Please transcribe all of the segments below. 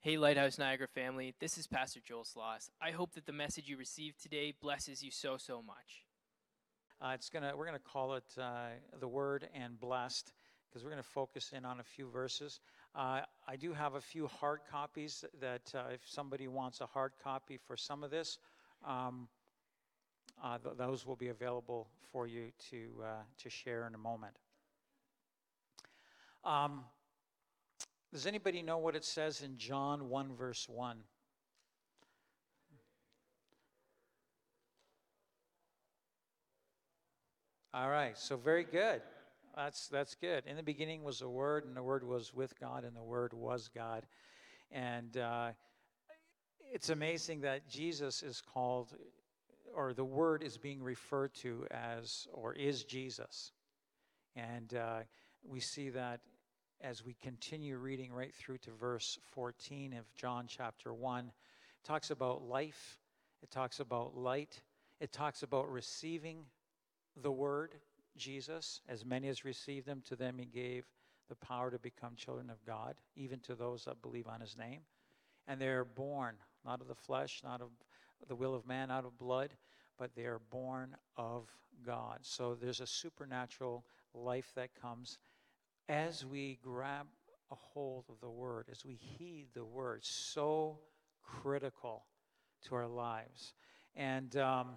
Hey, Lighthouse Niagara family, this is Pastor Joel Sloss. I hope that the message you received today blesses you so, so much. Uh, it's gonna we're gonna call it uh, the word and blessed because we're gonna focus in on a few verses. Uh, I do have a few hard copies that uh, if somebody wants a hard copy for some of this, um, uh, th- those will be available for you to uh, to share in a moment. Um, does anybody know what it says in John 1, verse 1? All right, so very good. That's, that's good. In the beginning was the Word, and the Word was with God, and the Word was God. And uh, it's amazing that Jesus is called, or the Word is being referred to as, or is Jesus. And uh, we see that as we continue reading right through to verse 14 of John chapter 1. It talks about life, it talks about light, it talks about receiving the word, Jesus. As many as received him, to them he gave the power to become children of God, even to those that believe on his name. And they are born, not of the flesh, not of the will of man, not of blood, but they are born of God. So there's a supernatural life that comes as we grab a hold of the word, as we heed the word, so critical to our lives. And um,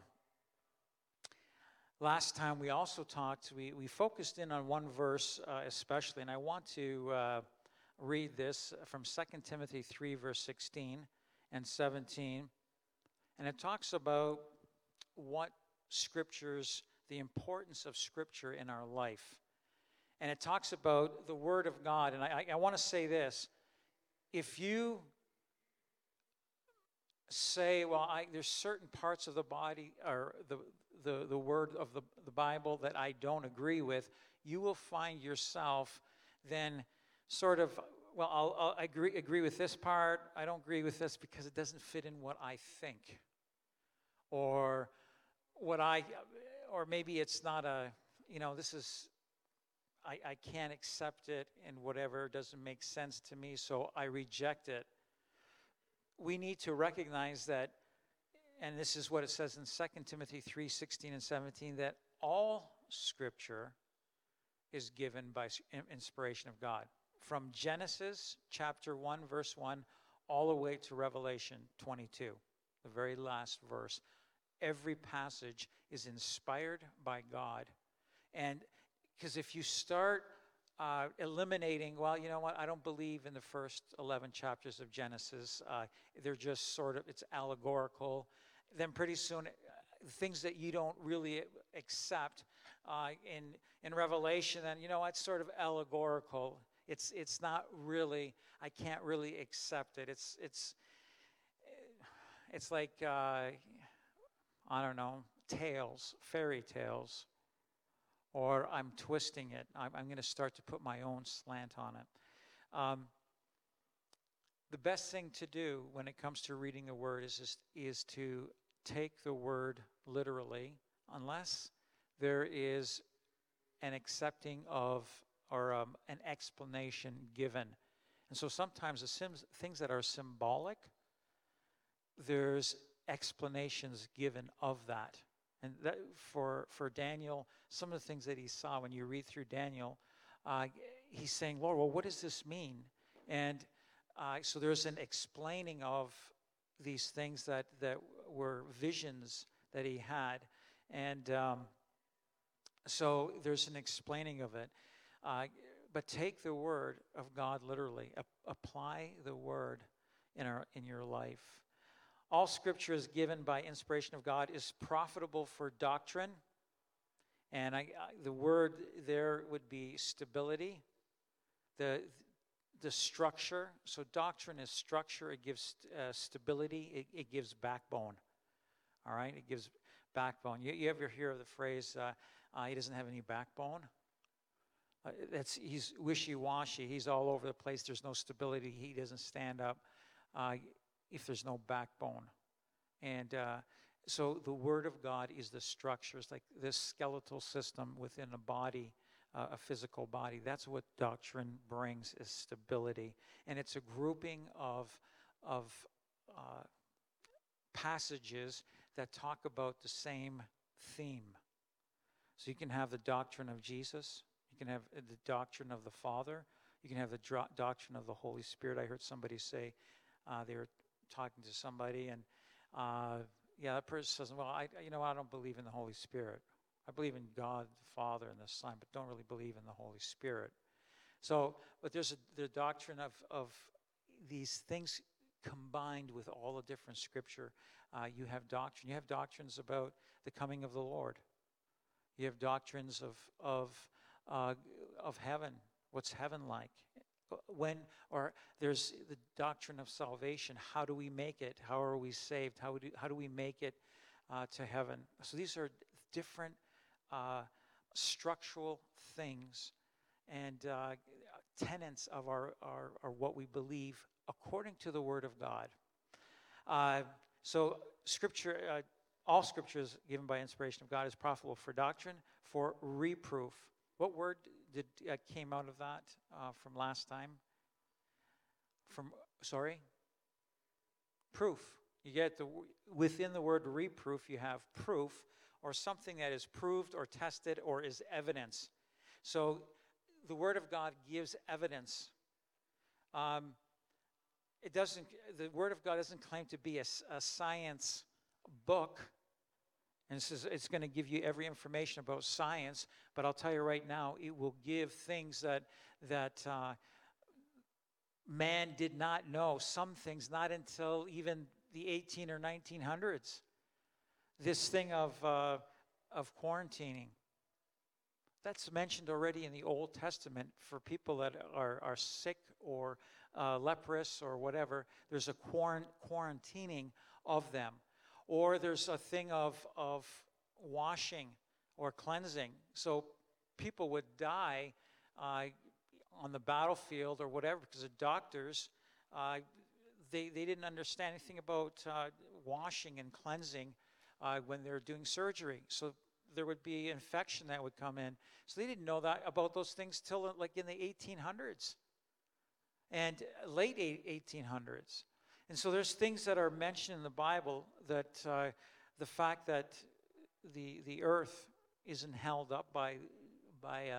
last time we also talked, we, we focused in on one verse uh, especially, and I want to uh, read this from 2 Timothy 3, verse 16 and 17. And it talks about what scriptures, the importance of scripture in our life and it talks about the Word of God. And I, I want to say this if you say, well, I, there's certain parts of the body or the, the, the Word of the, the Bible that I don't agree with, you will find yourself then sort of, well, I'll, I'll agree, agree with this part. I don't agree with this because it doesn't fit in what I think. Or what I, or maybe it's not a, you know, this is I, I can't accept it and whatever doesn't make sense to me, so I reject it. We need to recognize that, and this is what it says in 2 Timothy 3 16 and 17, that all scripture is given by inspiration of God. From Genesis chapter 1, verse 1, all the way to Revelation 22, the very last verse. Every passage is inspired by God. And because if you start uh, eliminating, well, you know what, I don't believe in the first 11 chapters of Genesis, uh, they're just sort of, it's allegorical, then pretty soon, uh, things that you don't really accept uh, in, in Revelation, then, you know, it's sort of allegorical. It's, it's not really, I can't really accept it. It's, it's, it's like, uh, I don't know, tales, fairy tales or I'm twisting it. I'm, I'm going to start to put my own slant on it. Um, the best thing to do when it comes to reading the word is, just, is to take the word literally, unless there is an accepting of or um, an explanation given. And so sometimes the things that are symbolic, there's explanations given of that. And that, for, for Daniel, some of the things that he saw when you read through Daniel, uh, he's saying, Lord, well, what does this mean? And uh, so there's an explaining of these things that, that were visions that he had. And um, so there's an explaining of it. Uh, but take the word of God literally, A- apply the word in, our, in your life. All scripture is given by inspiration of God, is profitable for doctrine. And I, I, the word there would be stability, the, the structure. So, doctrine is structure, it gives uh, stability, it, it, gives backbone. All right? It gives backbone. You, you ever hear of the phrase, uh, uh, he doesn't have any backbone? Uh, that's, he's wishy washy. He's all over the place. There's no stability. He doesn't stand up. If there's no backbone. And uh, so the Word of God is the structure. It's like this skeletal system within a body uh, a physical body. That's what doctrine brings is stability. And it's a grouping of, of uh, passages that talk about the same theme. So you can have the doctrine of Jesus, you can have the doctrine of the Father, you can have the dro- doctrine of the Holy Spirit. I heard somebody say uh, they were talking to somebody, and uh, yeah, that person says, "Well, I, you know, I don't believe in the Holy Spirit. I believe in God the Father and the Son, but don't really believe in the Holy Spirit." So, but there's a, the doctrine of of these things combined with all the different Scripture. Uh, you have doctrine. You have doctrines about the coming of the Lord. You have doctrines of of uh, of heaven. What's heaven like? When or there's the doctrine of salvation. How do we make it? How are we saved? How do how do we make it uh, to heaven? So these are different uh, structural things and uh, tenets of our, our, our, what we believe according to the Word of God. Uh, so Scripture uh, all scripture is given by inspiration of God is profitable for doctrine, for reproof. What word did uh, came out of that uh, from last time? From sorry, proof. You get the within the word reproof, you have proof or something that is proved or tested or is evidence. So the Word of God gives evidence. Um, it doesn't. The Word of God doesn't claim to be a, a science book and it says it's going to give you every information about science, but I'll tell you right now, it will give things that that uh, man did not know. Some things not until even the 18 or 1900s. This thing of uh, of quarantining. That's mentioned already in the Old Testament for people that are, are sick or uh, leprous or whatever. There's a quarantining of them or there's a thing of, of washing or cleansing. So people would die uh, on the battlefield or whatever because the doctors, uh, they, they didn't understand anything about uh, washing and cleansing uh, when they're doing surgery. So there would be infection that would come in. So they didn't know that about those things till like in the 1800s and late 1800s. And so there's things that are mentioned in the Bible that uh, the fact that the, the earth isn't held up by, by a,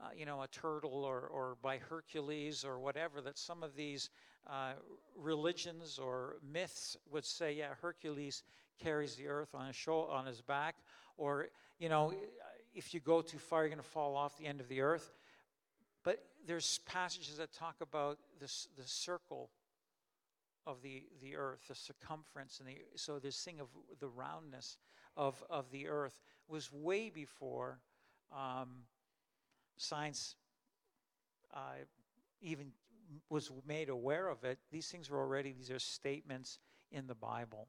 uh, you know, a turtle or, or by Hercules or whatever, that some of these uh, religions or myths would say, yeah, Hercules carries the earth on his, shoulder, on his back, or, you know, if you go too far, you're going to fall off the end of the earth. But there's passages that talk about this, the circle of the, the earth, the circumference, and the so this thing of the roundness of, of the earth was way before um, science uh, even was made aware of it. These things were already, these are statements in the Bible,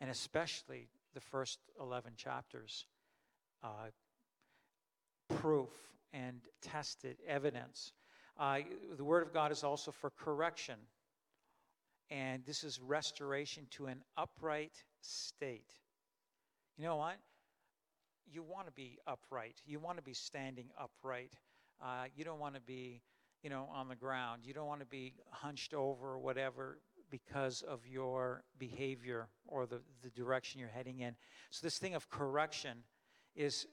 and especially the first 11 chapters. Uh, proof and tested evidence. Uh, the Word of God is also for correction and this is restoration to an upright state. You know what? You want to be upright. You want to be standing upright. Uh, you don't want to be, you know, on the ground. You don't want to be hunched over or whatever because of your behavior or the, the direction you're heading in. So, this thing of correction is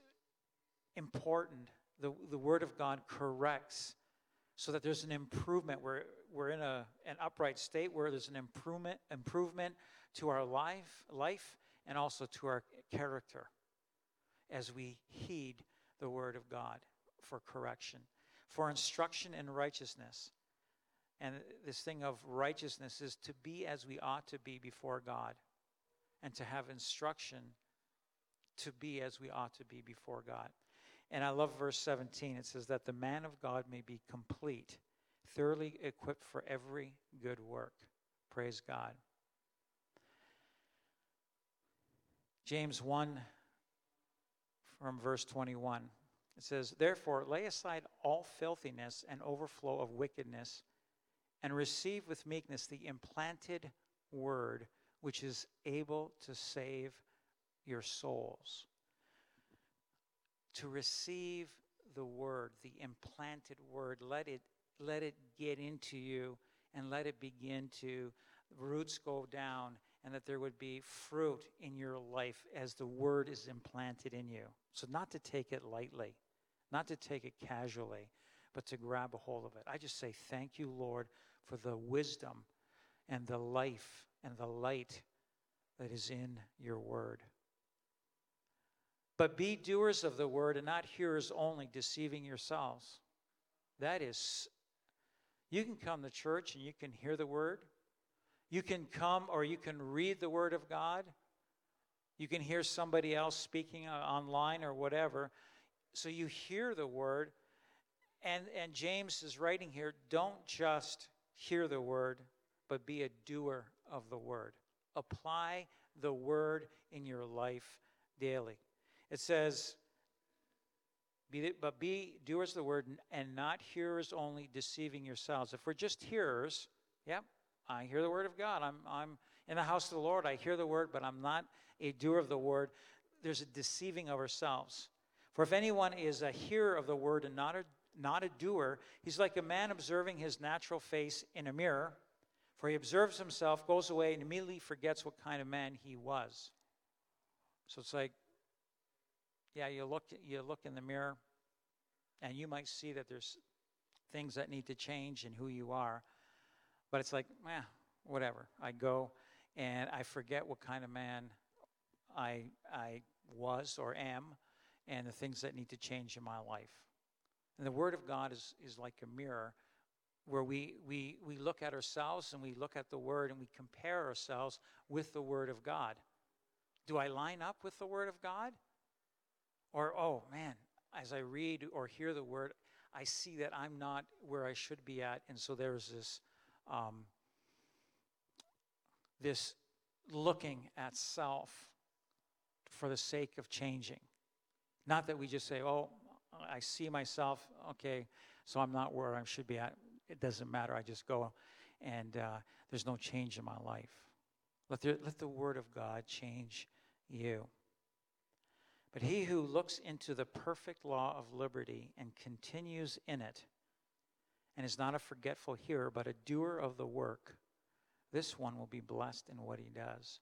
important. The, the Word of God corrects so that there's an improvement. We're, we're in a, an upright state where there's an improvement, improvement to our life, life and also to our character as we heed the word of God for correction, for instruction in righteousness. And this thing of righteousness is to be as we ought to be before God and to have instruction to be as we ought to be before God. And I love verse 17. It says that the man of God may be complete, thoroughly equipped for every good work. Praise God. James 1 from verse 21. It says, Therefore, lay aside all filthiness and overflow of wickedness, and receive with meekness the implanted word, which is able to save your souls to receive the word, the implanted word, let it let it get into you and let it begin to roots go down and that there would be fruit in your life as the word is implanted in you. So not to take it lightly, not to take it casually, but to grab a hold of it. I just say thank you, Lord, for the wisdom and the life and the light that is in your word. But be doers of the word and not hearers only, deceiving yourselves. That is, you can come to church and you can hear the word. You can come or you can read the word of God. You can hear somebody else speaking uh, online or whatever. So you hear the word. And, and James is writing here don't just hear the word, but be a doer of the word. Apply the word in your life daily. It says, but be doers of the word and not hearers only, deceiving yourselves. If we're just hearers, yep, I hear the word of God. I'm, I'm in the house of the Lord. I hear the word, but I'm not a doer of the word. There's a deceiving of ourselves. For if anyone is a hearer of the word and not a, not a doer, he's like a man observing his natural face in a mirror. For he observes himself, goes away, and immediately forgets what kind of man he was. So it's like, yeah, you look, you look in the mirror, and you might see that there's things that need to change in who you are. But it's like, eh, whatever. I go, and I forget what kind of man I, I was or am, and the things that need to change in my life. And the Word of God is, is like a mirror where we, we, we look at ourselves and we look at the Word and we compare ourselves with the Word of God. Do I line up with the Word of God? Or, oh man, as I read or hear the Word, I see that I'm not where I should be at. And so there's this, um, this looking at self for the sake of changing. Not that we just say, oh, I see myself, okay, so I'm not where I should be at it doesn't matter. I just go and uh, there's no change in my life. Let the, let the word of God change you. But he who looks into the perfect law of liberty and continues in it, and is not a forgetful hearer, but a doer of the work, this one will be blessed in what he does.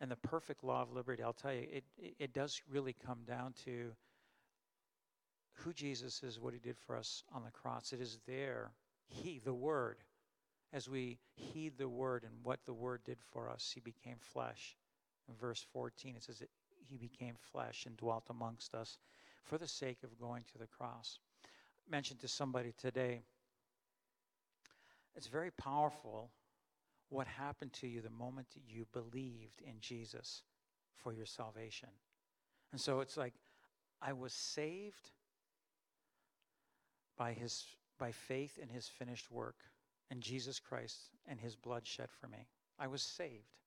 And the perfect law of liberty, I'll tell you, it, it, does really come down to who Jesus is, what he did for us on the cross. It is there he, the Word, as we heed the Word and what the Word did for us, He became flesh. In verse 14, it says He became flesh and dwelt amongst us for the sake of going to the cross. I mentioned to somebody today, it's very powerful what happened to you the moment that you believed in Jesus for your salvation. And so it's like, I was saved by his by faith in his finished work in Jesus Christ and his blood shed for me. I was saved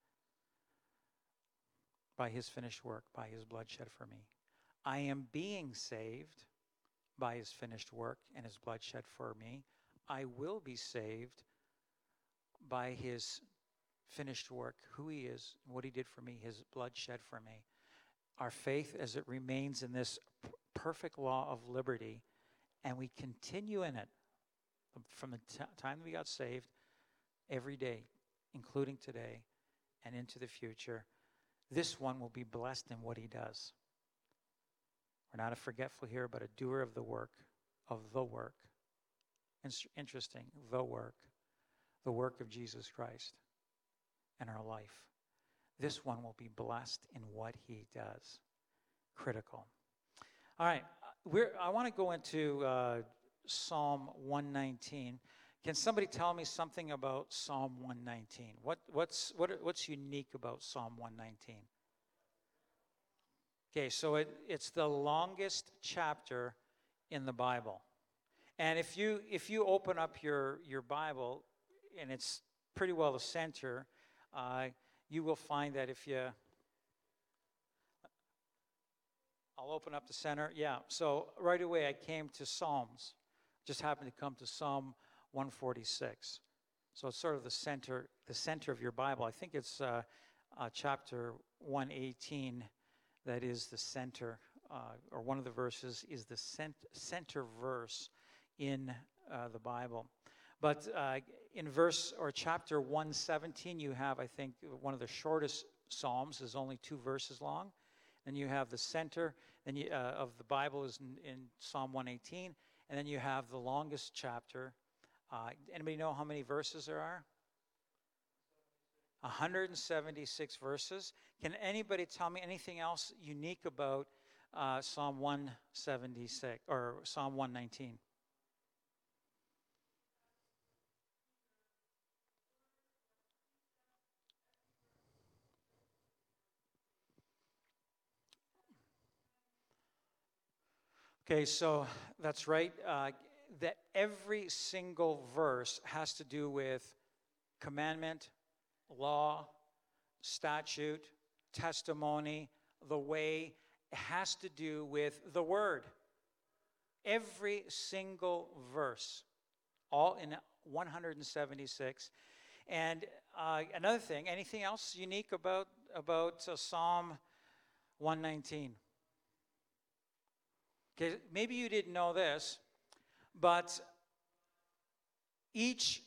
by his finished work, by his blood shed for me. I am being saved by his finished work and his blood shed for me. I will be saved by his finished work, who he is, what he did for me, his blood shed for me. Our faith, as it remains in this perfect law of liberty, and we continue in it um, from the t- time that we got saved, every day, including today and into the future, this one will be blessed in what he does. We're not a forgetful here, but a doer of the work, of the work. Interesting, the work, the work of Jesus Christ in our life. This one will be blessed in what he does. Critical. All right, uh, we're, I want to go into uh, Psalm 119. Can somebody tell me something about Psalm 119? What, what's, what, what's unique about Psalm 119? Okay, so it, it's the longest chapter in the Bible. And if you, if you open up your, your Bible, and it's pretty well the center, uh, you will find that if you I'll open up the center. Yeah. So right away I came to Psalms just happened to come to Psalm 146. So it's sort of the center, the center of your Bible. I think it's uh, uh, chapter 118 that is the center or one of the verses, is the cent- center verse in uh, the Bible. But uh, in verse or chapter 117, you have, I think, one of the shortest psalms is only two verses long. Then you have the center then you, uh, of the Bible is in, in, Psalm 118, and then you have the longest chapter. Uh, anybody know how many verses there are? 176 verses. Can anybody tell me anything else unique about uh, Psalm 176 or Psalm 119? Okay, so that's right. Uh, that every single verse has to do with commandment, law, statute, testimony, the way. It has to do with the word. Every single verse, all in 176. And uh, another thing, anything else unique about about uh, Psalm 119? Okay, maybe you didn't know this, but each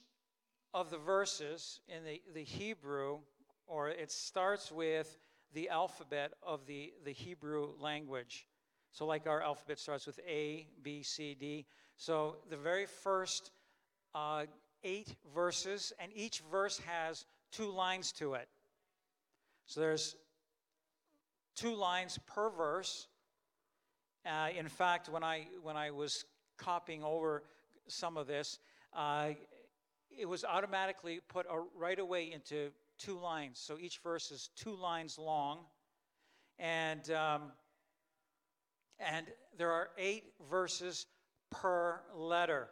of the verses in the, the Hebrew, or it starts with the alphabet of the, the Hebrew language. So, like our alphabet starts with A, B, C, D. So, the very first uh, eight verses, and each verse has two lines to it. So, there's two lines per verse. Uh, in fact, when I when I was copying over some of this, uh, it was automatically put right away into two lines. So each verse is two lines long, and um, and there are eight verses per letter,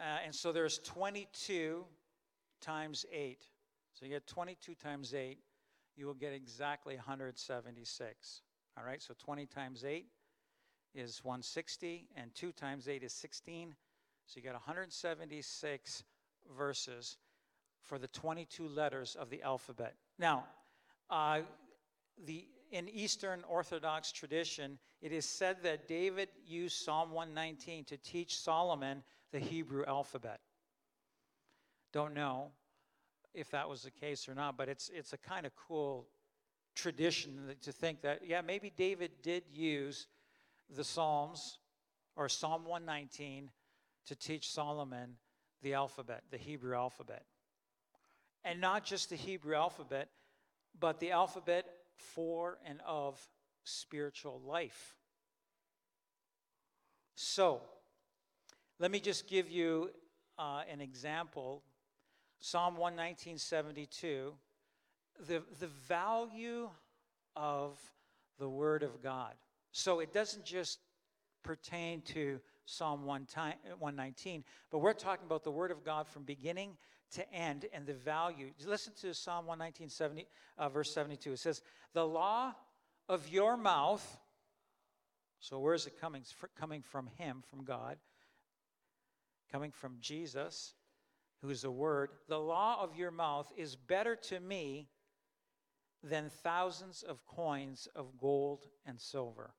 uh, and so there's 22 times eight. So you get 22 times eight, you will get exactly 176. All right, so 20 times eight is 160, and 2 times 8 is 16. So you got 176 verses for the 22 letters of the alphabet. Now, uh, the, in Eastern Orthodox tradition, it is said that David used Psalm 119 to teach Solomon the Hebrew alphabet. Don't know if that was the case or not, but it's, it's a kind of cool tradition to think that, yeah, maybe David did use the Psalms or Psalm 119 to teach Solomon the alphabet, the Hebrew alphabet. And not just the Hebrew alphabet, but the alphabet for and of spiritual life. So, let me just give you uh, an example. Psalm 119.72, the, the value of the Word of God. So it doesn't just pertain to Psalm 119, but we're talking about the Word of God from beginning to end and the value. Listen to Psalm 119, 70, uh, verse 72. It says, The law of your mouth, so where is it coming? coming from Him, from God, coming from Jesus, who is the Word. The law of your mouth is better to me than thousands of coins of gold and silver.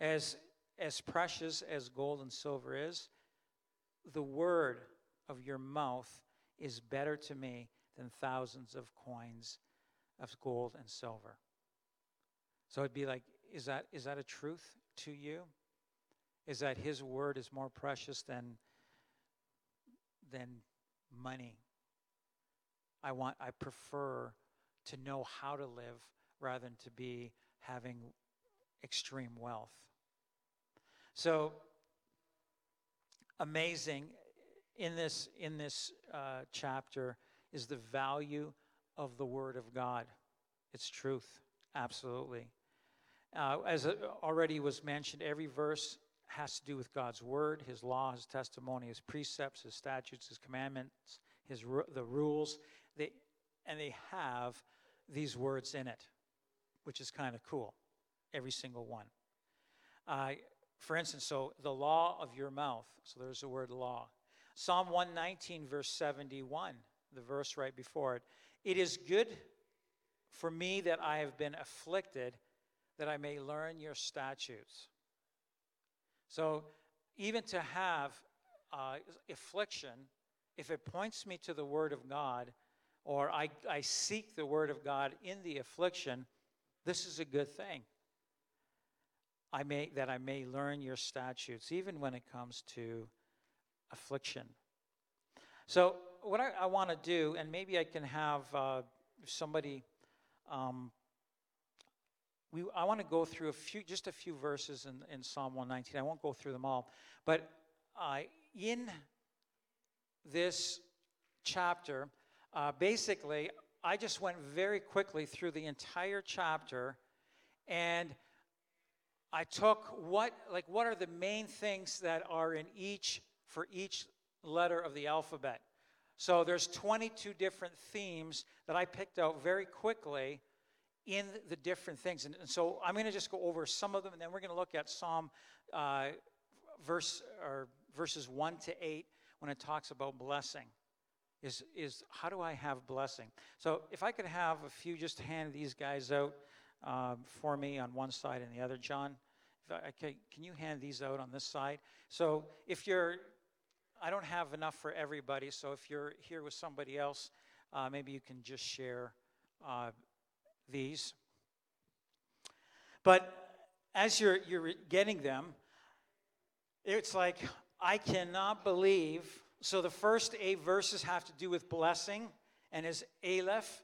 As, as precious as gold and silver is, the word of your mouth is better to me than thousands of coins of gold and silver. So it'd be like, is that, is that a truth to you? Is that his word is more precious than, than money? I want, I prefer to know how to live rather than to be having extreme wealth. So amazing in this in this uh, chapter is the value of the Word of God. Its truth, absolutely. Uh, as already was mentioned, every verse has to do with God's Word, His law, His testimony, His precepts, His statutes, His commandments, His the rules. They, and they have these words in it, which is kind of cool. Every single one. Uh, for instance, so the law of your mouth. So there's the word law. Psalm 119, verse 71, the verse right before it. It is good for me that I have been afflicted, that I may learn your statutes. So, even to have uh, affliction, if it points me to the Word of God, or I, I seek the Word of God in the affliction, this is a good thing. I may, that I may learn your statutes, even when it comes to affliction. So, what I, I want to do, and maybe I can have uh, somebody, um, we, I want to go through a few, just a few verses in, in Psalm 119. I won't go through them all, but uh, in this chapter, uh, basically, I just went very quickly through the entire chapter, and I took what, like, what are the main things that are in each for each letter of the alphabet. So there's 22 different themes that I picked out very quickly in the different things. And, and so I'm going to just go over some of them, and then we're going to look at Psalm uh, verse or verses 1 to 8 when it talks about blessing. Is, is how do I have blessing? So if I could have a few, just hand these guys out um, for me on one side and the other. John, Can, can you hand these out on this side? So if you're I don't have enough for everybody, so if you're here with somebody else, uh, maybe you can just share uh, these. But as you're, you're getting them, it's like, I cannot believe. So the first eight verses have to do with blessing and is Aleph.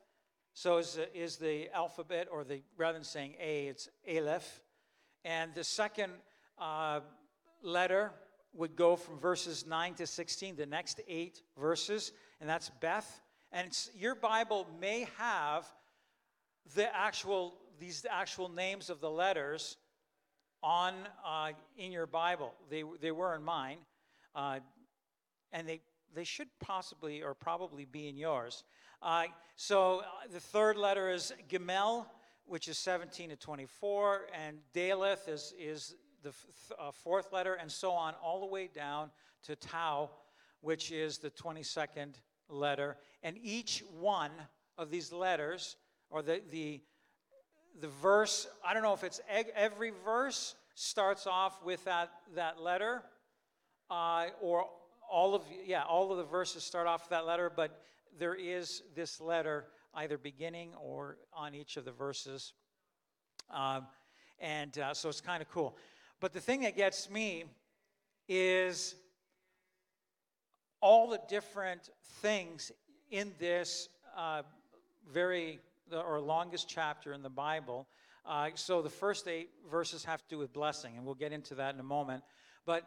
So is, is the alphabet, or the rather than saying A, it's Aleph. And the second uh, letter would go from verses 9 to 16, the next eight verses, and that's Beth. And your Bible may have the actual these actual names of the letters on uh, in your Bible. They they were in mine, uh, and they they should possibly or probably be in yours. Uh, so uh, the third letter is Gimel, which is 17 to 24, and Daleth is is the uh, fourth letter, and so on, all the way down to Tau, which is the 22nd letter. And each one of these letters, or the, the, the verse, I don't know if it's every verse starts off with that, that letter, uh, or all of, yeah, all of the verses start off with that letter, but there is this letter either beginning or on each of the verses. Um, and uh, so it's kind of cool. But the thing that gets me is all the different things in this uh, very or longest chapter in the Bible. Uh, so the first eight verses have to do with blessing, and we'll get into that in a moment. But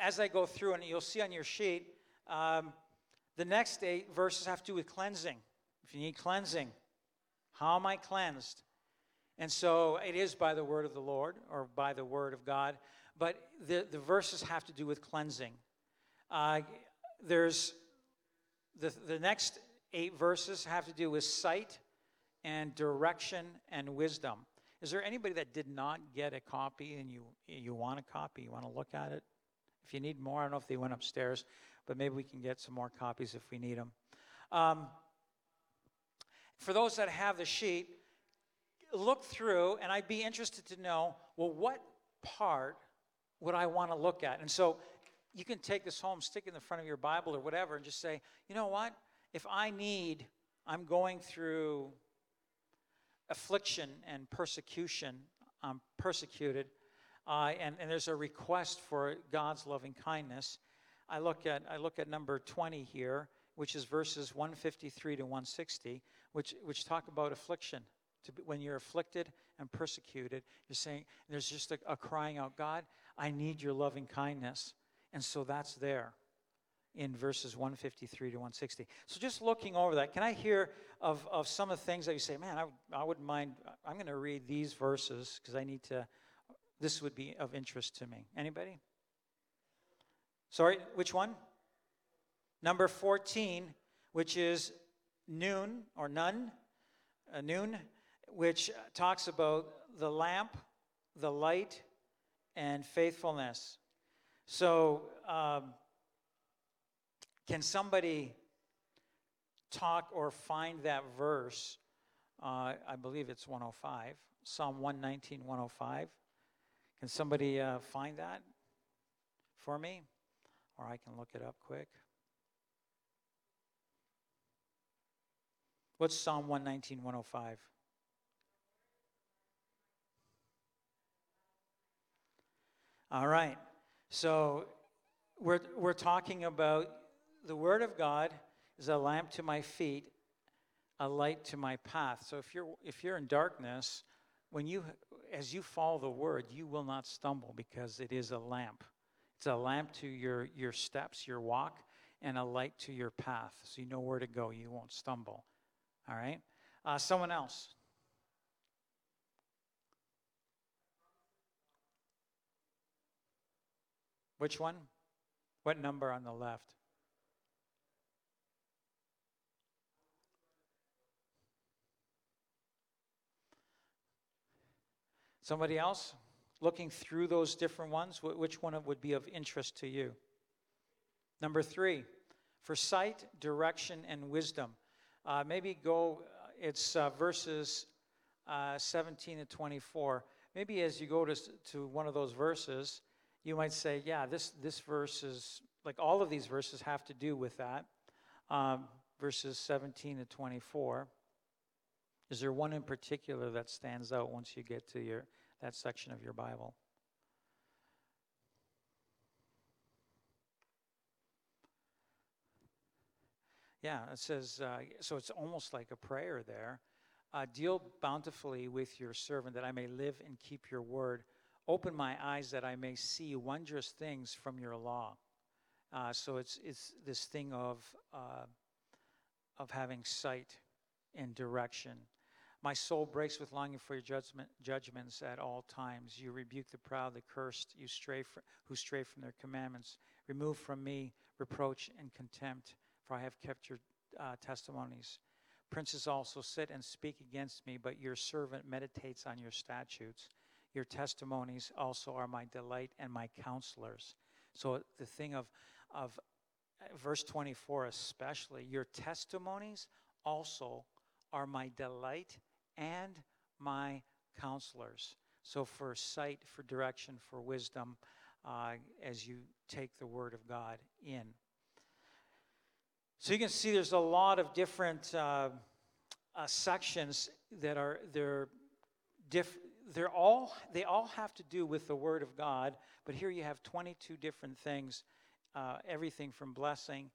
as I go through, and you'll see on your sheet, um, the next eight verses have to do with cleansing. If you need cleansing, how am I cleansed? And so it is by the word of the Lord or by the word of God. But the, the verses have to do with cleansing. Uh, there's the, the next eight verses have to do with sight and direction and wisdom. Is there anybody that did not get a copy and you, you want a copy? You want to look at it? If you need more, I don't know if they went upstairs, but maybe we can get some more copies if we need them. Um, for those that have the sheet, look through, and I'd be interested to know well, what part would I want to look at? And so you can take this home, stick it in the front of your Bible or whatever, and just say, you know what? If I need, I'm going through affliction and persecution, I'm persecuted, uh, and, and there's a request for God's loving kindness. I look at I look at number 20 here, which is verses 153 to 160, which which talk about affliction be, when you're afflicted and persecuted, you're saying, there's just a, a crying out, God, I need your loving kindness. And so that's there in verses 153 to 160. So just looking over that, can I hear of, of some of the things that you say, man, I, I wouldn't mind, I'm going to read these verses because I need to, this would be of interest to me. Anybody? Sorry, which one? Number 14, which is noon or none, uh, noon which talks about the lamp, the light, and faithfulness. So, um, can somebody talk or find that verse? Uh, I believe it's 105. Psalm 119, 105. Can somebody uh, find that for me? Or I can look it up quick. What's Psalm 119, 105? All right. So we're, we're talking about the Word of God is a lamp to my feet, a light to my path. So if you're, if you're in darkness, when you, as you follow the Word, you will not stumble because it is a lamp. It's a lamp to your, your steps, your walk, and a light to your path. So you know where to go. You won't stumble. All right? Uh, someone else. Which one? What number on the left? Somebody else? Looking through those different ones, which one would be of interest to you? Number three, for sight, direction, and wisdom. Uh, maybe go, uh, it's uh, verses uh, 17 to 24. Maybe as you go to, to one of those verses, you might say, yeah, this, this verse is, like all of these verses have to do with that. Um, verses 17 to 24. Is there one in particular that stands out once you get to your, that section of your Bible? Yeah, it says, uh, so it's almost like a prayer there. Uh, Deal bountifully with your servant that I may live and keep your word. Open my eyes that I may see wondrous things from your law. Uh, so it's, it's this thing of, uh, of having sight and direction. My soul breaks with longing for your judgment, judgments at all times. You rebuke the proud, the cursed, you stray fr- who stray from their commandments. Remove from me reproach and contempt, for I have kept your uh, testimonies. Princes also sit and speak against me, but your servant meditates on your statutes. Your testimonies also are my delight and my counselors. So the thing of, of uh, verse 24, especially, your testimonies also are my delight and my counselors. So for sight, for direction, for wisdom, uh, as you take the word of God in. So you can see there's a lot of different uh, uh, sections that are they're diff- they're all they all have to do with the word of god but here you have 22 different things uh, everything from blessing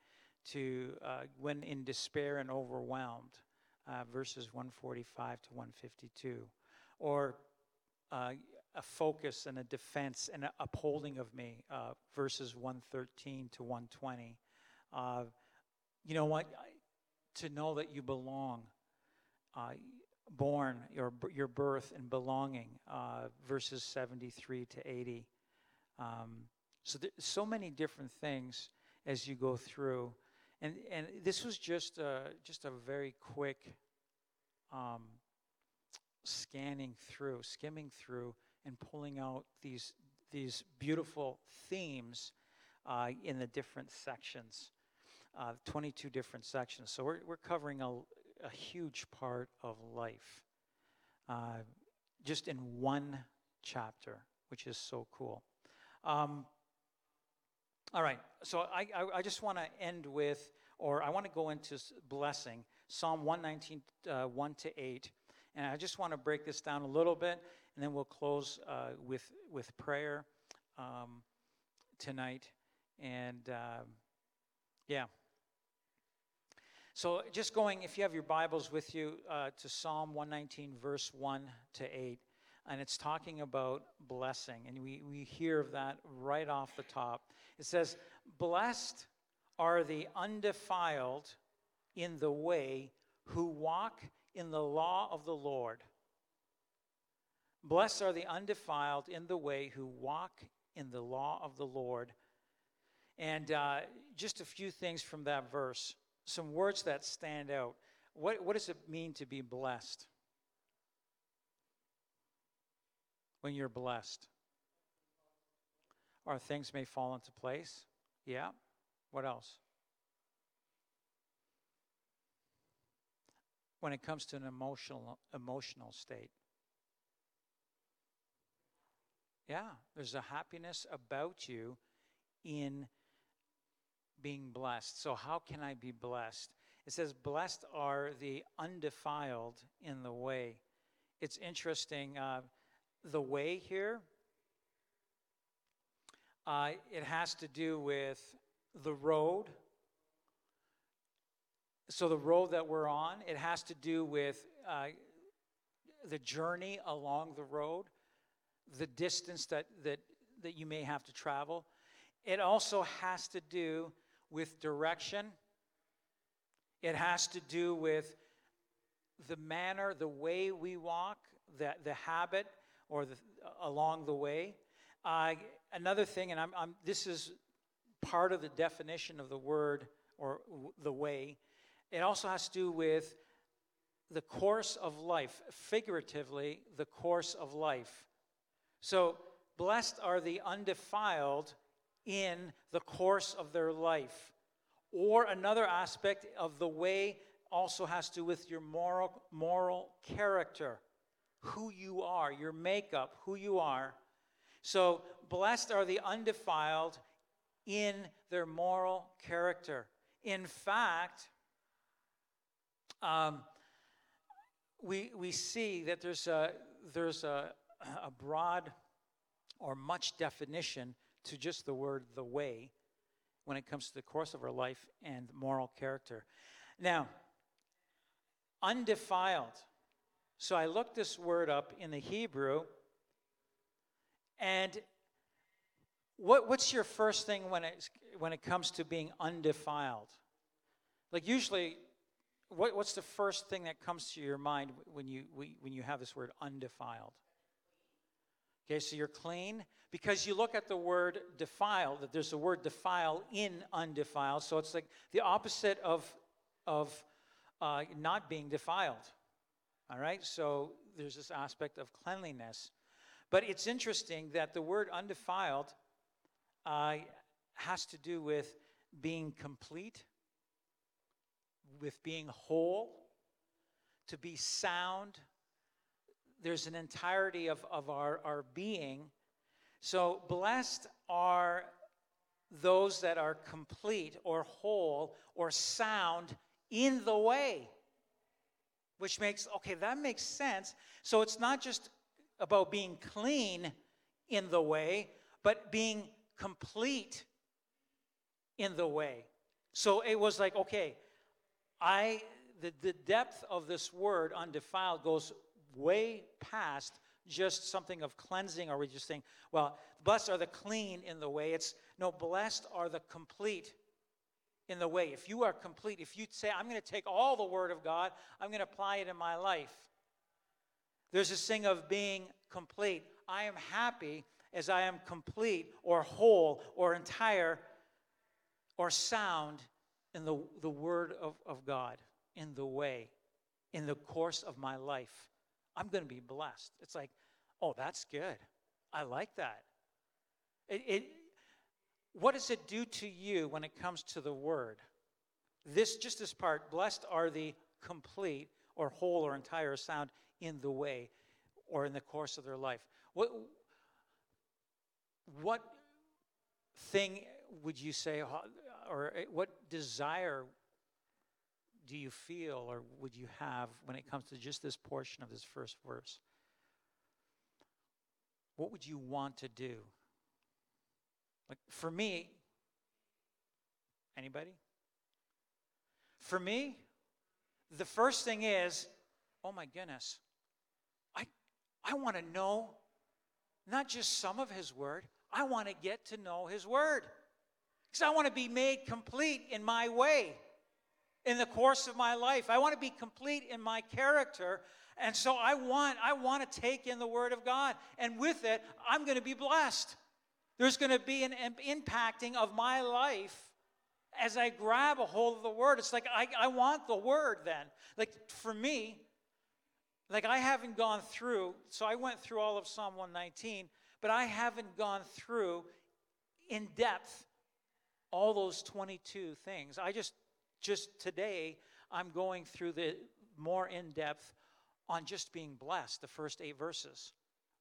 to uh, when in despair and overwhelmed uh, verses 145 to 152 or uh, a focus and a defense and an upholding of me verses 113 to 120 uh, you know what to know that you belong born, your, your birth and belonging, uh, verses 73 to 80. Um, so there's so many different things as you go through. And, and this was just a, just a very quick um, scanning through, skimming through, and pulling out these, these beautiful themes uh, in the different sections. Uh, 22 different sections. So we're, we're covering a, a huge part of life uh, just in one chapter, which is so cool. Um, all right, so I, I, I just want to end with, or I want to go into blessing, Psalm 119, uh, 1 to 8. And I just want to break this down a little bit, and then we'll close uh, with, with prayer um, tonight. And uh, yeah. So, just going, if you have your Bibles with you, uh, to Psalm 119, verse 1 to 8, and it's talking about blessing. And we, we hear of that right off the top. It says, Blessed are the undefiled in the way who walk in the law of the Lord. Blessed are the undefiled in the way who walk in the law of the Lord. And uh, just a few things from that verse some words that stand out. What, what does it mean to be blessed? When you're blessed, or things may fall into place. Yeah. What else? When it comes to an emotional emotional state. Yeah, there's a happiness about you in being blessed. So, how can I be blessed? It says, Blessed are the undefiled in the way. It's interesting. Uh, the way here, uh, it has to do with the road. So, the road that we're on, it has to do with uh, the journey along the road, the distance that, that, that you may have to travel. It also has to do with direction. It has to do with the manner, the way we walk, the, the habit, or the, along the way. Uh, another thing, and I'm, I'm, this is part of the definition of the word or w- the way, it also has to do with the course of life, figuratively, the course of life. So, blessed are the undefiled in the course of their life. Or another aspect of the way also has to do with your moral, moral character, who you are, your makeup, who you are. So, blessed are the undefiled in their moral character. In fact, um, we, we see that there's a, there's a, a broad or much definition to just the word the way when it comes to the course of our life and moral character. Now, undefiled. So I looked this word up in the Hebrew, and what, what's your first thing when it, when it comes to being undefiled? Like, usually, what, what's the first thing that comes to your mind when you, when you have this word undefiled? Okay, so you're clean because you look at the word defile, that there's a word defile in undefiled. So it's like the opposite of, of uh, not being defiled. All right, so there's this aspect of cleanliness. But it's interesting that the word undefiled uh, has to do with being complete, with being whole, to be sound. There's an entirety of, of our, our being so, blessed are those that are complete or whole or sound in the way. Which makes, okay, that makes sense. So, it's not just about being clean in the way, but being complete in the way. So, it was like, okay, I, the, the depth of this word undefiled goes way past just something of cleansing? Or we just saying, well, blessed are the clean in the way? It's no, blessed are the complete in the way. If you are complete, if you say, I'm going to take all the Word of God, I'm going to apply it in my life. There's this thing of being complete. I am happy as I am complete or whole or entire or sound in the, the Word of, of God, in the way, in the course of my life. I'm going to be blessed. It's like, oh, that's good. I like that. It, it, what does it do to you when it comes to the word? This, just this part, blessed are the complete or whole or entire sound in the way or in the course of their life. What, what thing would you say, or what desire do you feel or would you have when it comes to just this portion of this first verse? What would you want to do? Like for me, anybody? For me, the first thing is, oh my goodness, I I want to know not just some of his word, I want to get to know his word. Because I want to be made complete in my way in the course of my life. I want to be complete in my character. And so I want I want to take in the word of God and with it I'm going to be blessed. There's going to be an impacting of my life as I grab a hold of the word. It's like I, I want the word then. Like for me, like I haven't gone through, so I went through all of Psalm 119, but I haven't gone through in depth all those 22 things. I just just today, I'm going through the more in depth on just being blessed, the first eight verses.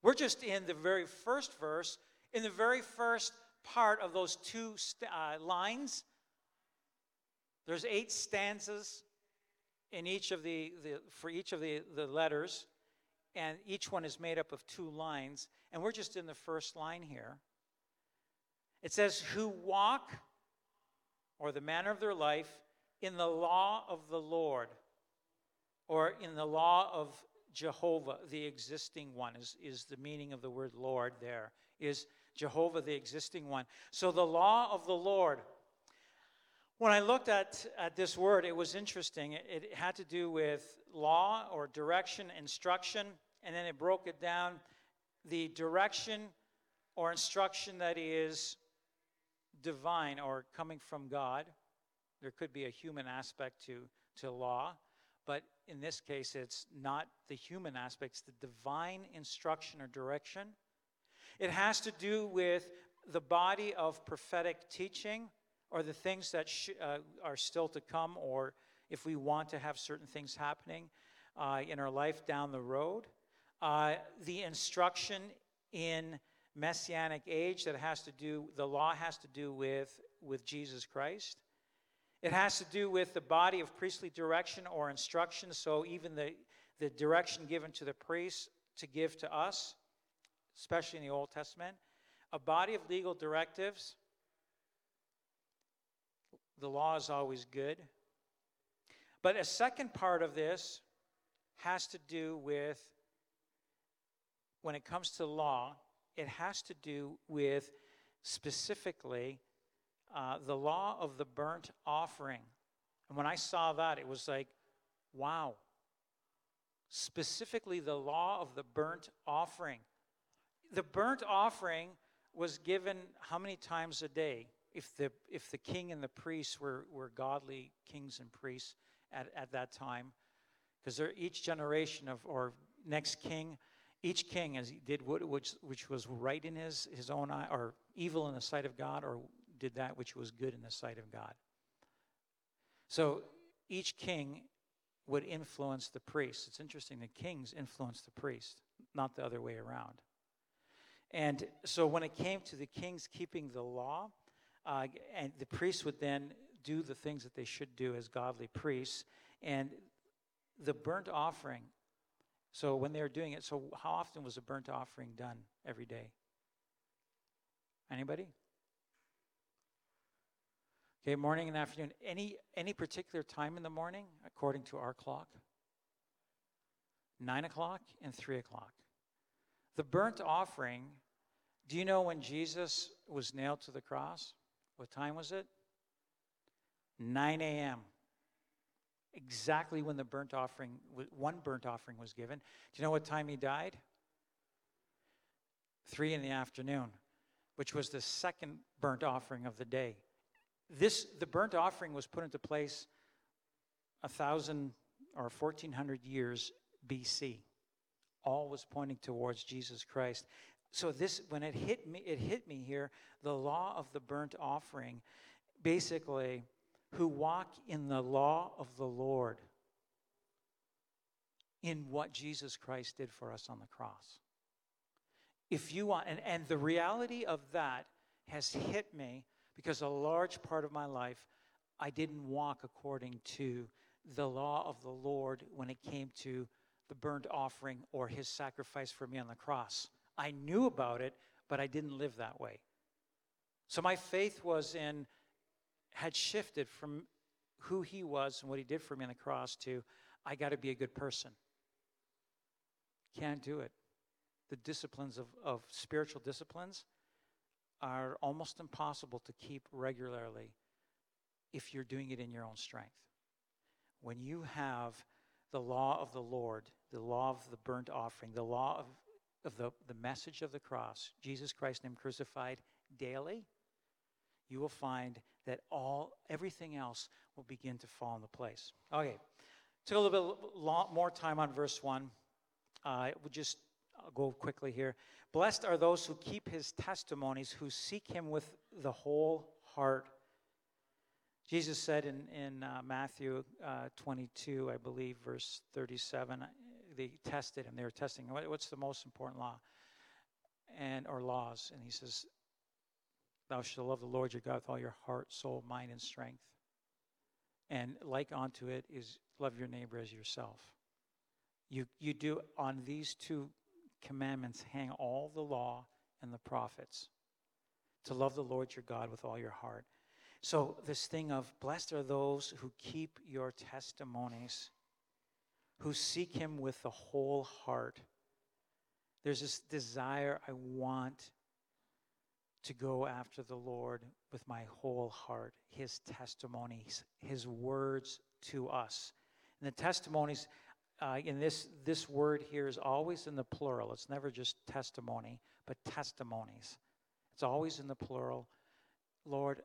We're just in the very first verse, in the very first part of those two st- uh, lines. There's eight stanzas in each of the, the for each of the, the letters, and each one is made up of two lines. And we're just in the first line here. It says, Who walk, or the manner of their life, in the law of the Lord, or in the law of Jehovah, the existing one, is, is the meaning of the word Lord there, is Jehovah, the existing one. So the law of the Lord. When I looked at, at this word, it was interesting. It, it had to do with law or direction, instruction, and then it broke it down. The direction or instruction that is divine or coming from God. There could be a human aspect to, to law, but in this case, it's not the human aspect, it's the divine instruction or direction. It has to do with the body of prophetic teaching or the things that sh- uh, are still to come, or if we want to have certain things happening uh, in our life down the road. Uh, the instruction in messianic age that has to do, the law has to do with, with Jesus Christ. It has to do with the body of priestly direction or instruction. So even the, the direction given to the priests to give to us, especially in the Old Testament, a body of legal directives. The law is always good. But a second part of this has to do with when it comes to law, it has to do with specifically uh, the law of the burnt offering. And when I saw that, it was like, wow. Specifically, the law of the burnt offering. The burnt offering was given how many times a day? If the, if the king and the priests were, were godly kings and priests at, at that time, because each generation of, or next king, each king, as he did what, which, which was right in his, his own eye, or evil in the sight of God, or did that which was good in the sight of God. So each king would influence the priest. It's interesting, the kings influenced the priest, not the other way around. And so when it came to the kings keeping the law, uh, and the priests would then do the things that they should do as godly priests, and the burnt offering so when they were doing it, so how often was a burnt offering done every day? Anybody? Okay, morning and afternoon. Any any particular time in the morning, according to our clock? Nine o'clock and three o'clock. The burnt offering. Do you know when Jesus was nailed to the cross? What time was it? 9 a.m exactly when the burnt offering, one burnt offering was given. Do you know what time he died? Three in the afternoon, which was the second burnt offering of the day. This, the burnt offering was put into place a thousand or 1400 years BC. All was pointing towards Jesus Christ. So this, when it hit me, it hit me here, the law of the burnt offering basically who walk in the law of the Lord, in what Jesus Christ did for us on the cross. If you want, and, and the reality of that has hit me because a large part of my life, I didn't walk according to the law of the Lord when it came to the burnt offering or his sacrifice for me on the cross. I knew about it, but I didn't live that way. So my faith was in had shifted from who he was and what he did for me on the cross to I got to be a good person. Can't do it. The disciplines of, of spiritual disciplines are almost impossible to keep regularly if you're doing it in your own strength. When you have the law of the Lord, the law of the burnt offering, the law of, of the, the message of the cross, Jesus Christ, Him crucified daily, you will find that all everything else will begin to fall into place. Okay, took a little bit more time on verse one. Uh, we'll just I'll go quickly here. Blessed are those who keep his testimonies, who seek him with the whole heart. Jesus said in, in uh, Matthew uh, 22, I believe, verse 37, they tested him. They were testing, what, what's the most important law? and or laws. And he says, Thou shalt love the Lord your God with all your heart, soul, mind, and strength. And like unto it is love your neighbor as yourself. You, you do on these two commandments hang all the law and the prophets to love the Lord your God with all your heart. So, this thing of blessed are those who keep your testimonies, who seek him with the whole heart. There's this desire I want to go after the Lord with my whole heart, his testimonies, his words to us. And the testimonies uh, in this, this word here is always in the plural. It's never just testimony, but testimonies. It's always in the plural. Lord,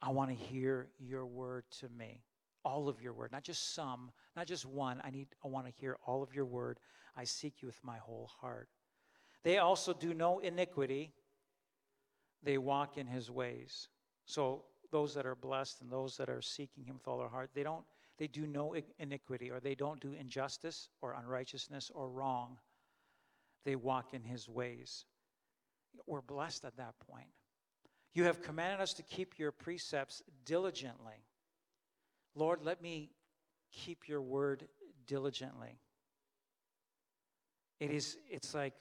I want to hear your word to me. All of your word, not just some, not just one. I need I want to hear all of your word. I seek you with my whole heart. They also do no iniquity they walk in his ways. So those that are blessed and those that are seeking him with all their heart, they don't they do no iniquity or they don't do injustice or unrighteousness or wrong. They walk in his ways. We're blessed at that point. You have commanded us to keep your precepts diligently. Lord, let me keep your word diligently. It is it's like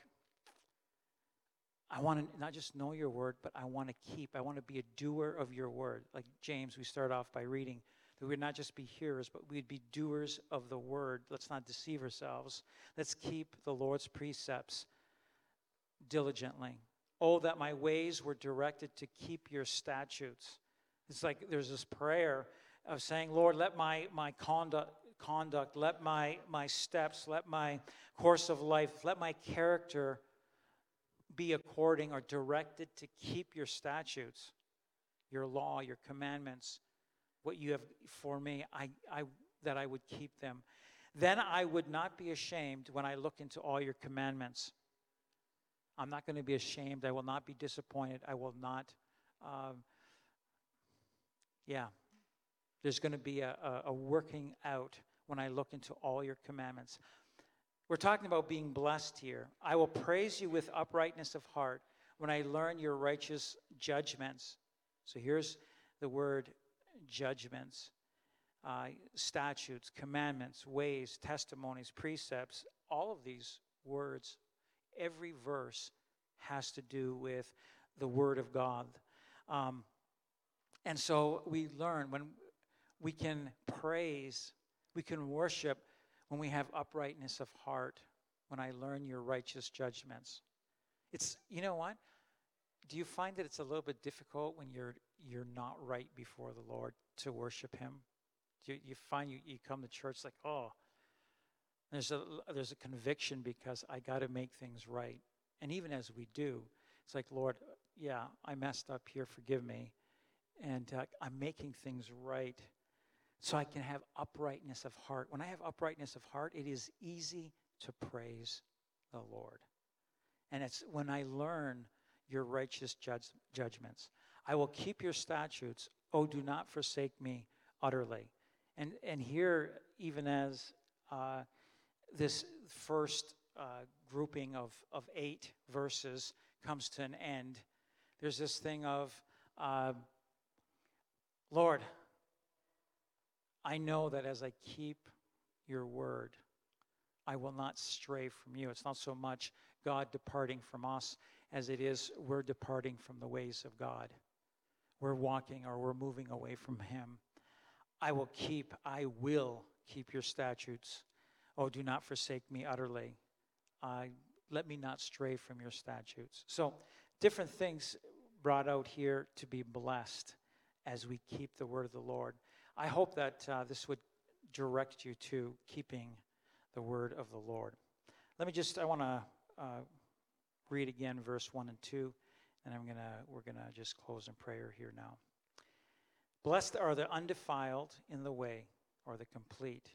I want to not just know your word, but I want to keep. I want to be a doer of your word. Like James, we start off by reading that we'd not just be hearers, but we'd be doers of the word. Let's not deceive ourselves. Let's keep the Lord's precepts diligently. Oh, that my ways were directed to keep your statutes. It's like there's this prayer of saying, Lord, let my, my conduct, conduct, let my, my steps, let my course of life, let my character be according or directed to keep your statutes, your law, your commandments, what you have for me, I, I, that I would keep them. Then I would not be ashamed when I look into all your commandments. I'm not going to be ashamed. I will not be disappointed. I will not, uh, yeah. There's going to be a, a, a working out when I look into all your commandments. We're talking about being blessed here. I will praise you with uprightness of heart when I learn your righteous judgments. So here's the word judgments, uh, statutes, commandments, ways, testimonies, precepts. All of these words, every verse has to do with the Word of God. Um, and so we learn when we can praise, we can worship when we have uprightness of heart, when I learn your righteous judgments. It's, you know what? Do you find that it's a little bit difficult when you're you're not right before the Lord to worship Him? You, you find you, you come to church like, oh, there's a there's a conviction because I got to make things right. And even as we do, it's like, Lord, yeah, I messed up here. Forgive me, and uh, I'm making things right so I can have uprightness of heart. When I have uprightness of heart, it is easy to praise the Lord. And it's when I learn your righteous judge, judgments. I will keep your statutes. Oh, do not forsake me utterly. And, and here, even as uh, this first uh, grouping of, of eight verses comes to an end, there's this thing of, uh, Lord, I know that as I keep your word, I will not stray from you. It's not so much God departing from us as it is we're departing from the ways of God. We're walking or we're moving away from Him. I will keep, I will keep your statutes. Oh, do not forsake me utterly. Let me not stray from your statutes. So, different things brought out here to be blessed as we keep the word of the Lord. I hope that uh, this would direct you to keeping the word of the Lord. Let me just, I want to uh, read again verse 1 and 2, and I'm gonna, we're going to just close in prayer here now. Blessed are the undefiled in the way, or the complete,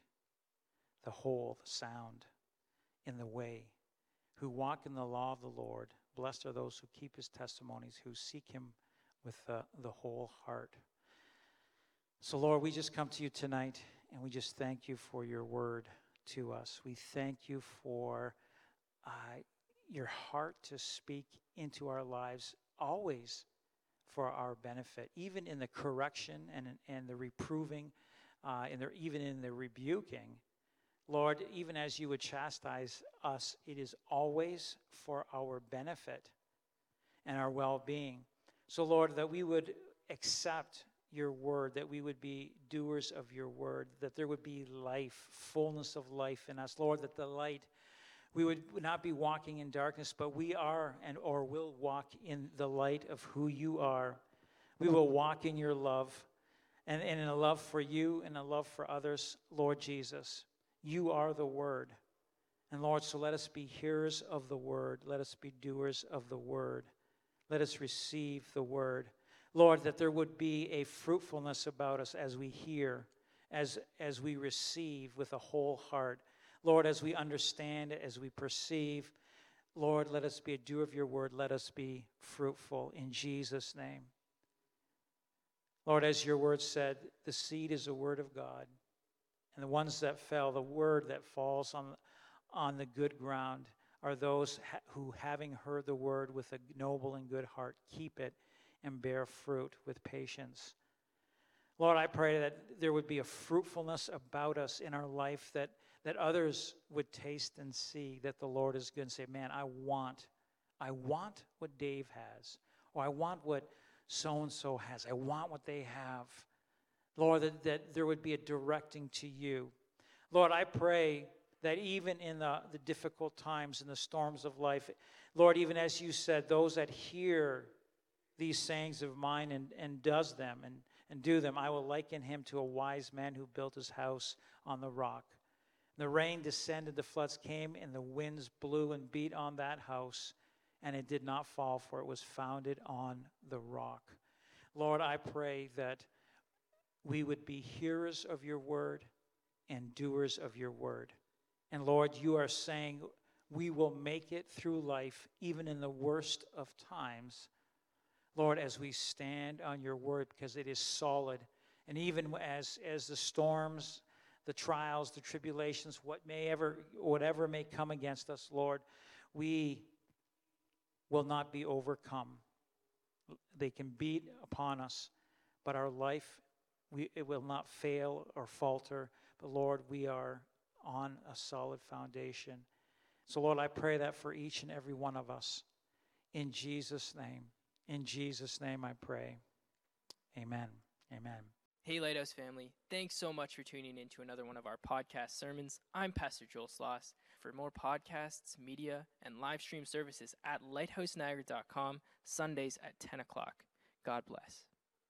the whole, the sound in the way, who walk in the law of the Lord. Blessed are those who keep his testimonies, who seek him with the, the whole heart. So, Lord, we just come to you tonight and we just thank you for your word to us. We thank you for uh, your heart to speak into our lives always for our benefit, even in the correction and, and the reproving, uh, in the, even in the rebuking. Lord, even as you would chastise us, it is always for our benefit and our well being. So, Lord, that we would accept your word, that we would be doers of your word, that there would be life, fullness of life in us. Lord, that the light, we would not be walking in darkness, but we are and or will walk in the light of who you are. We will walk in your love and, and in a love for you and a love for others, Lord Jesus. You are the word. And Lord, so let us be hearers of the word. Let us be doers of the word. Let us receive the word. Lord, that there would be a fruitfulness about us as we hear, as, as we receive with a whole heart. Lord, as we understand, as we perceive, Lord, let us be a doer of your word. Let us be fruitful in Jesus' name. Lord, as your word said, the seed is the word of God. And the ones that fell, the word that falls on, on the good ground, are those who, having heard the word with a noble and good heart, keep it and bear fruit with patience. Lord, I pray that there would be a fruitfulness about us in our life that, that others would taste and see that the Lord is good and say, Man, I want, I want what Dave has, or I want what so and so has. I want what they have. Lord, that, that there would be a directing to you. Lord, I pray that even in the, the difficult times and the storms of life, Lord, even as you said, those that hear these sayings of mine and, and does them and, and do them, I will liken him to a wise man who built his house on the rock. The rain descended, the floods came, and the winds blew and beat on that house, and it did not fall, for it was founded on the rock. Lord, I pray that we would be hearers of your word and doers of your word. And Lord, you are saying we will make it through life, even in the worst of times Lord, as we stand on your word because it is solid. And even as, as the storms, the trials, the tribulations, what may ever, whatever may come against us, Lord, we will not be overcome. They can beat upon us, but our life, we, it will not fail or falter. But Lord, we are on a solid foundation. So, Lord, I pray that for each and every one of us. In Jesus' name. In Jesus' name I pray. Amen. Amen. Hey, Lighthouse family. Thanks so much for tuning in to another one of our podcast sermons. I'm Pastor Joel Sloss. For more podcasts, media, and live stream services at lighthouseniagara.com, Sundays at 10 o'clock. God bless.